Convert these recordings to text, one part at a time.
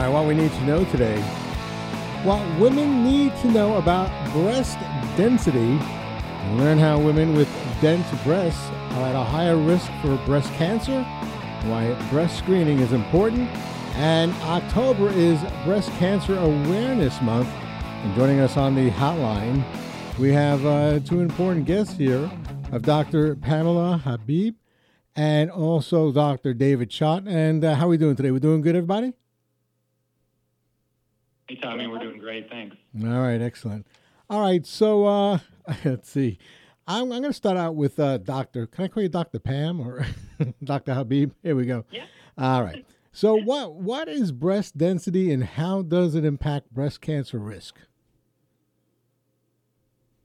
All right, what we need to know today. What women need to know about breast density. Learn how women with dense breasts are at a higher risk for breast cancer, why breast screening is important, and October is Breast Cancer Awareness Month. And joining us on the hotline, we have uh, two important guests here of Dr. Pamela Habib and also Dr. David Schacht. And uh, how are we doing today? We're doing good, everybody? Hey, Tommy, we're doing great. Thanks. All right, excellent. All right, so uh, let's see. I'm, I'm going to start out with uh, Doctor. Can I call you Doctor Pam or Doctor Habib? Here we go. Yeah. All right. So, what what is breast density, and how does it impact breast cancer risk?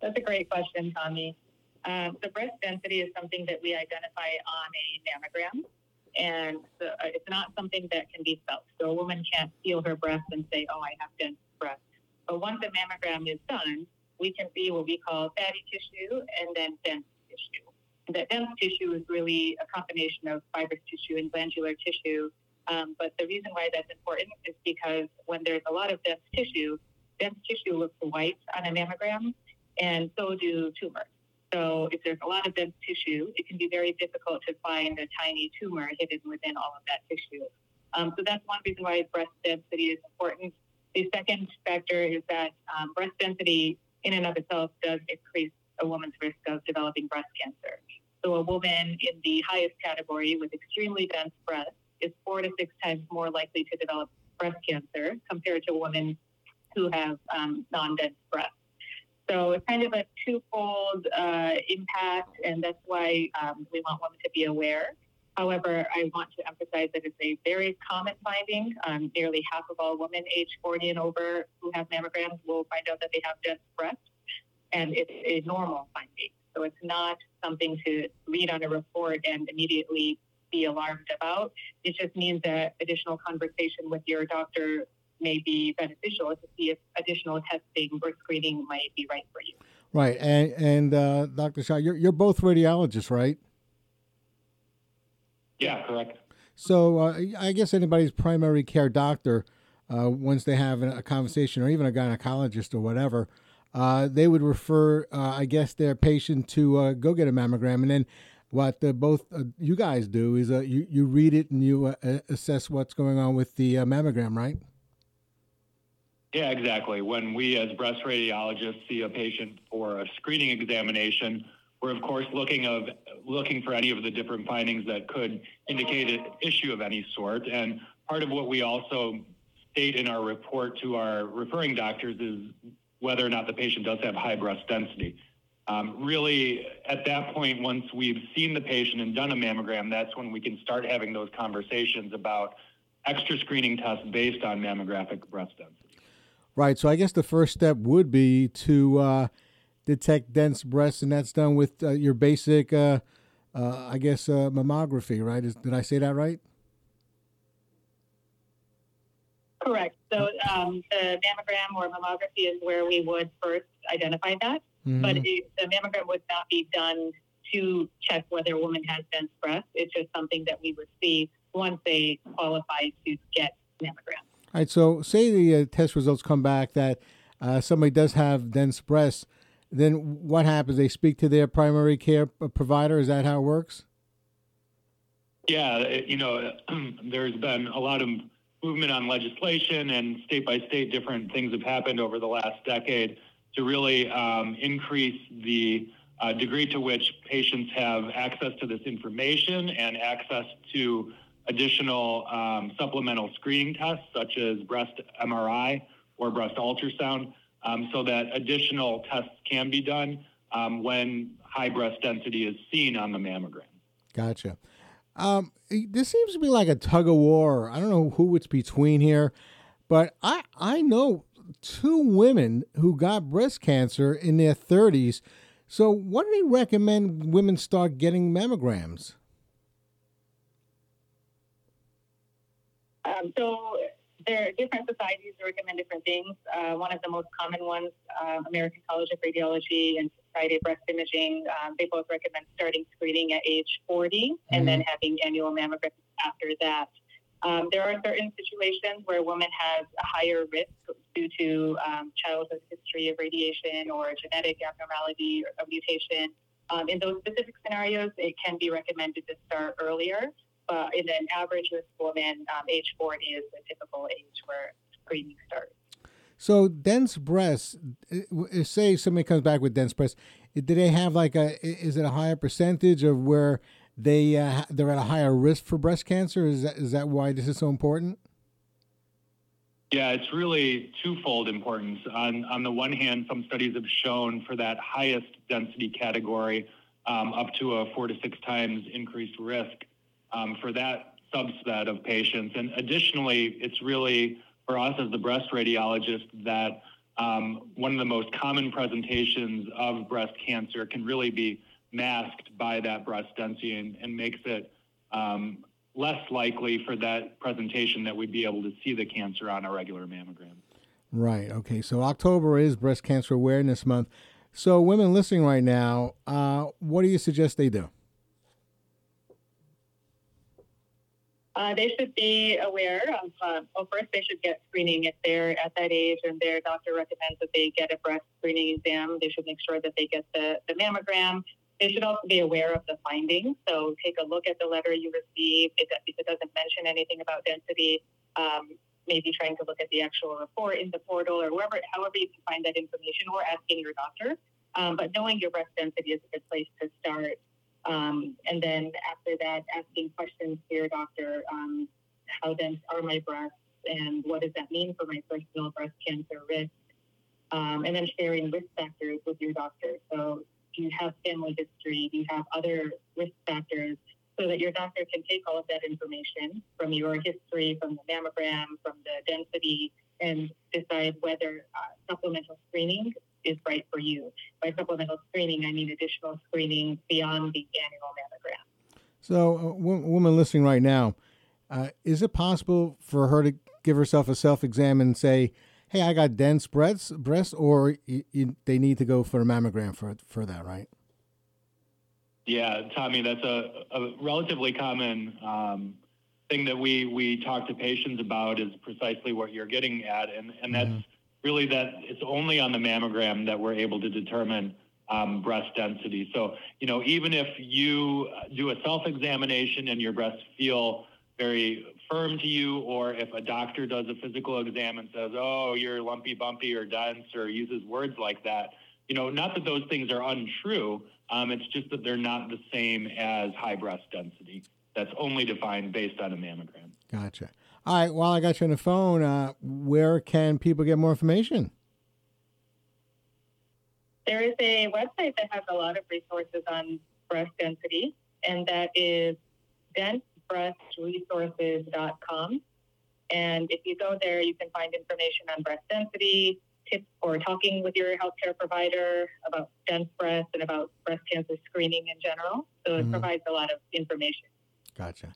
That's a great question, Tommy. Um, the breast density is something that we identify on a mammogram, and uh, it's not something that can be felt. So a woman can't feel her breast and say, "Oh, I have dense breast." But once a mammogram is done, we can see what we call fatty tissue and then dense tissue. And that dense tissue is really a combination of fibrous tissue and glandular tissue. Um, but the reason why that's important is because when there's a lot of dense tissue, dense tissue looks white on a mammogram, and so do tumors. So if there's a lot of dense tissue, it can be very difficult to find a tiny tumor hidden within all of that tissue. Um, so that's one reason why breast density is important. The second factor is that um, breast density in and of itself does increase a woman's risk of developing breast cancer. So a woman in the highest category with extremely dense breasts is four to six times more likely to develop breast cancer compared to women who have um, non-dense breasts. So it's kind of a twofold uh, impact, and that's why um, we want women to be aware. However, I want to emphasize that it's a very common finding. Um, nearly half of all women age 40 and over who have mammograms will find out that they have dense breasts, and it's a normal finding. So it's not something to read on a report and immediately be alarmed about. It just means that additional conversation with your doctor may be beneficial to see if additional testing or screening might be right for you. Right, and and uh, Dr. Schacht, you're you're both radiologists, right? Yeah, correct. So uh, I guess anybody's primary care doctor, uh, once they have a conversation, or even a gynecologist or whatever, uh, they would refer, uh, I guess, their patient to uh, go get a mammogram, and then what the, both uh, you guys do is you you read it and you assess what's going on with the mammogram, right? Yeah, exactly. When we as breast radiologists see a patient for a screening examination, we're of course looking of looking for any of the different findings that could indicate an issue of any sort. And part of what we also state in our report to our referring doctors is whether or not the patient does have high breast density. Um, really, at that point, once we've seen the patient and done a mammogram, that's when we can start having those conversations about extra screening tests based on mammographic breast density. Right. So I guess the first step would be to uh, detect dense breasts, and that's done with uh, your basic, uh, uh I guess, uh, mammography. Right? Is, did I say that right? Correct. So um, the mammogram or mammography is where we would first identify that, mm-hmm. but it, the mammogram would not be done to check whether a woman has dense breasts. It's just something that we would see once they qualify to get mammogram. All right. So, say the uh, test results come back that uh, somebody does have dense breasts, then what happens? They speak to their primary care provider. Is that how it works? Yeah, you know, there's been a lot of movement on legislation, and state by state, different things have happened over the last decade to really um, increase the uh, degree to which patients have access to this information and access to additional um, supplemental screening tests such as breast MRI or breast ultrasound um, so that additional tests can be done um, when high breast density is seen on the mammogram. Gotcha. Um, this seems to be like a tug of war. I don't know who it's between here, but I I know two women who got breast cancer in their 30s. So, what do they recommend women start getting mammograms? Um, so there are different societies that recommend different things. Uh, one of the most common ones, uh, American College of Radiology and Society of Breast Imaging, um, they both recommend starting screening at age 40 mm-hmm. and then mm-hmm. having annual mammograms after that. Um, there are certain situations where a woman has a higher risk due to um, childhood history of radiation or genetic abnormality or mutation. Um, in those specific scenarios, it can be recommended to start earlier. But in an average risk woman, um, age 40 is the typical age where screening starts. So dense breasts, say somebody comes back with dense breasts, do they have like a? Is it a higher percentage of where they uh, they're at a higher risk for breast cancer? Is that is that why this is so important? Yeah, it's really twofold importance. On on the one hand, some studies have shown for that highest density category, um, up to a four to six times increased risk um, for that subset of patients. And additionally, it's really for us as the breast radiologist that um, one of the most common presentations of breast cancer can really be masked by that breast density and, and makes it um, less likely for that presentation that we'd be able to see the cancer on a regular mammogram. Right. Okay. So October is Breast Cancer Awareness Month. So women listening right now, uh, what do you suggest they do? Uh, they should be aware of, uh, well, first, they should get screening if they're at that age and their doctor recommends that they get a breast screening exam. They should make sure that they get the, the mammogram. They should also be aware of the findings. So take a look at the letter you received. If it doesn't mention anything about density, um, maybe trying to look at the actual report in the portal or wherever, however you can find that information or asking your doctor. Um, but knowing your breast density is a good place to start. Um, and then after that, asking questions to your doctor um, how dense are my breasts and what does that mean for my personal breast cancer risk? Um, and then sharing risk factors with your doctor. So, do you have family history? Do you have other risk factors? So that your doctor can take all of that information from your history, from the mammogram, from the density, and decide whether uh, supplemental screening is right for you. By supplemental screening, I mean additional screening beyond the annual mammogram. So, a w- woman listening right now, uh, is it possible for her to give herself a self exam and say, "Hey, I got dense breasts, breasts," or y- y- they need to go for a mammogram for for that, right? Yeah, Tommy, that's a, a relatively common um, thing that we we talk to patients about is precisely what you're getting at, and and that's mm-hmm really that it's only on the mammogram that we're able to determine um, breast density. So, you know, even if you do a self examination and your breasts feel very firm to you, or if a doctor does a physical exam and says, oh, you're lumpy, bumpy, or dense, or uses words like that, you know, not that those things are untrue, um, it's just that they're not the same as high breast density. That's only defined based on a mammogram. Gotcha. All right. While I got you on the phone, uh, where can people get more information? There is a website that has a lot of resources on breast density, and that is densebreastresources.com. And if you go there, you can find information on breast density, tips for talking with your healthcare provider about dense breast and about breast cancer screening in general. So it mm-hmm. provides a lot of information. Gotcha.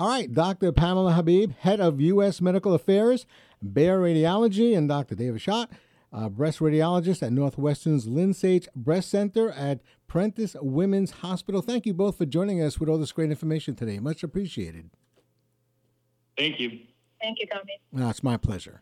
All right, Dr. Pamela Habib, head of U.S. Medical Affairs, Bayer Radiology, and Dr. David Schacht, uh, breast radiologist at Northwestern's Lynn Sage Breast Center at Prentice Women's Hospital. Thank you both for joining us with all this great information today. Much appreciated. Thank you. Thank you, Tommy. No, it's my pleasure.